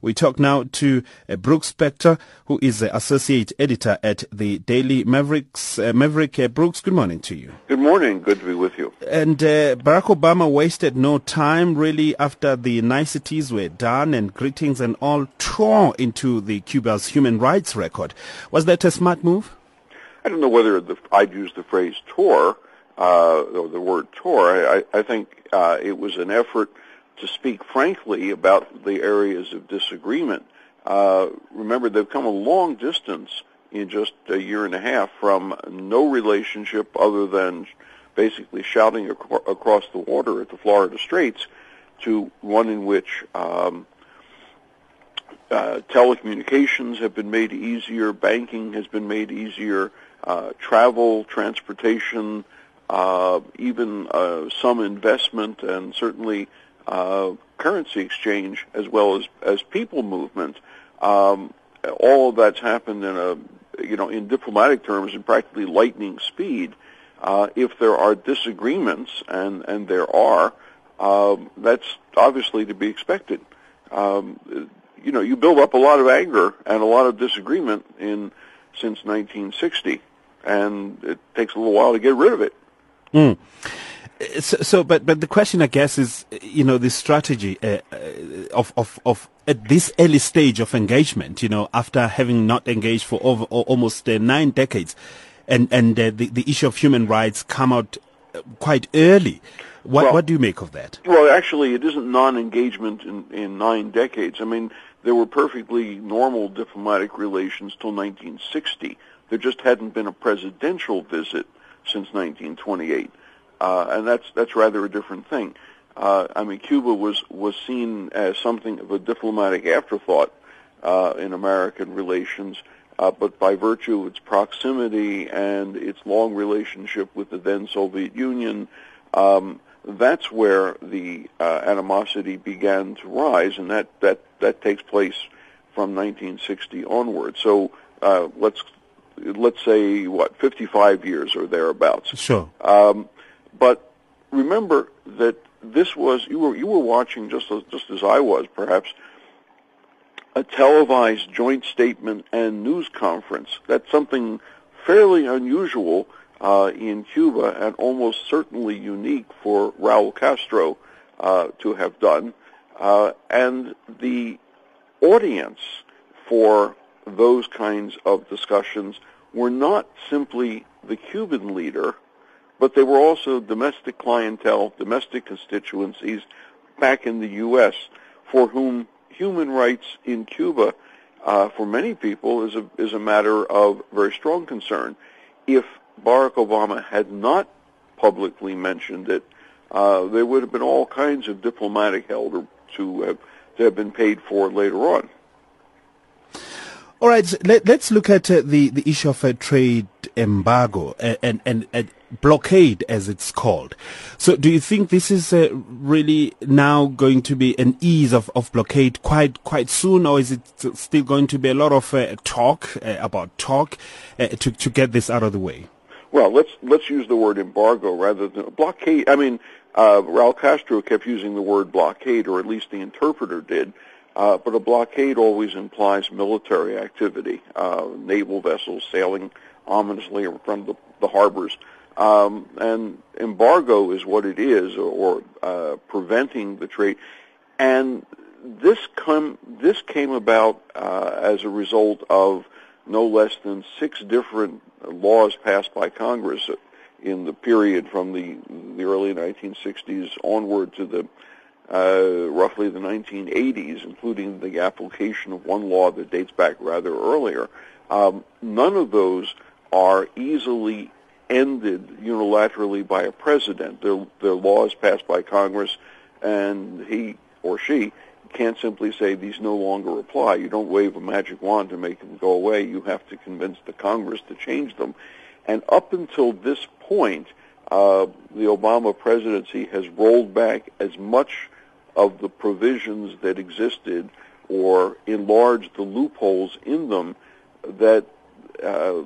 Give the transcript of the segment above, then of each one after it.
We talk now to uh, Brookes Spector, who is the associate editor at the Daily Mavericks. Uh, Maverick uh, Brookes, good morning to you. Good morning. Good to be with you. And uh, Barack Obama wasted no time, really, after the niceties were done and greetings and all tore into the Cuba's human rights record. Was that a smart move? I don't know whether the, I'd use the phrase "tore" uh, or the word "tore." I, I think uh, it was an effort to speak frankly about the areas of disagreement. Uh, remember, they've come a long distance in just a year and a half from no relationship other than basically shouting ac- across the water at the Florida Straits to one in which um, uh, telecommunications have been made easier, banking has been made easier, uh, travel, transportation, uh, even uh, some investment, and certainly uh, currency exchange as well as as people movement. Um, all of that's happened in a you know in diplomatic terms in practically lightning speed. Uh, if there are disagreements, and and there are, um, that's obviously to be expected. Um, you know, you build up a lot of anger and a lot of disagreement in since 1960, and it takes a little while to get rid of it. Mm. So, so, but but the question, I guess, is you know the strategy uh, uh, of of of at this early stage of engagement. You know, after having not engaged for over almost uh, nine decades, and and uh, the the issue of human rights come out uh, quite early. What well, what do you make of that? Well, actually, it isn't non-engagement in in nine decades. I mean, there were perfectly normal diplomatic relations till 1960. There just hadn't been a presidential visit since 1928 uh, and that's that's rather a different thing. Uh, I mean, Cuba was was seen as something of a diplomatic afterthought uh, in American relations, uh, but by virtue of its proximity and its long relationship with the then Soviet Union, um, that's where the uh, animosity began to rise, and that that that takes place from 1960 onward. So uh, let's let's say what 55 years or thereabouts. Sure. Um, but remember that this was you were you were watching just as, just as I was perhaps a televised joint statement and news conference. That's something fairly unusual uh, in Cuba and almost certainly unique for Raul Castro uh, to have done. Uh, and the audience for those kinds of discussions were not simply the Cuban leader but they were also domestic clientele, domestic constituencies back in the U.S. for whom human rights in Cuba, uh, for many people, is a is a matter of very strong concern. If Barack Obama had not publicly mentioned it, uh, there would have been all kinds of diplomatic help to have to have been paid for later on. All right, let, us look at uh, the the issue of a trade embargo and, and, and blockade, as it's called. So, do you think this is uh, really now going to be an ease of, of blockade quite quite soon, or is it still going to be a lot of uh, talk uh, about talk uh, to to get this out of the way? Well, let's let's use the word embargo rather than blockade. I mean, uh, Raul Castro kept using the word blockade, or at least the interpreter did. Uh, but a blockade always implies military activity, uh, naval vessels sailing ominously from the, the harbors. Um, and embargo is what it is, or, or uh, preventing the trade. And this come this came about uh, as a result of no less than six different laws passed by Congress in the period from the the early 1960s onward to the uh, roughly the 1980s, including the application of one law that dates back rather earlier. Um, none of those are easily ended unilaterally by a president. They're, laws passed by Congress, and he or she can't simply say these no longer apply. You don't wave a magic wand to make them go away. You have to convince the Congress to change them. And up until this point, uh, the Obama presidency has rolled back as much of the provisions that existed or enlarge the loopholes in them that uh,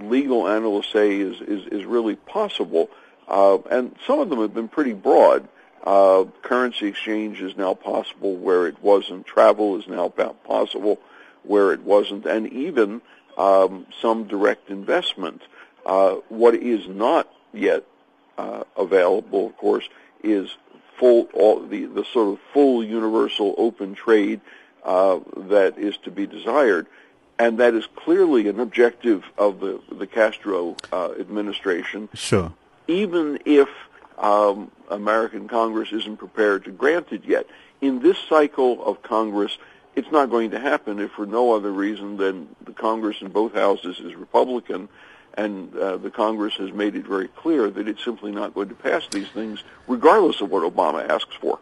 legal analysts say is, is, is really possible. Uh, and some of them have been pretty broad. Uh, currency exchange is now possible where it wasn't. Travel is now possible where it wasn't, and even um, some direct investment. Uh, what is not yet uh, available, of course, is full all, the the sort of full universal open trade uh, that is to be desired, and that is clearly an objective of the the Castro uh, administration. Sure. Even if um, American Congress isn't prepared to grant it yet, in this cycle of Congress, it's not going to happen if for no other reason than the Congress in both houses is Republican and uh, the Congress has made it very clear that it's simply not going to pass these things, regardless of what Obama asks for.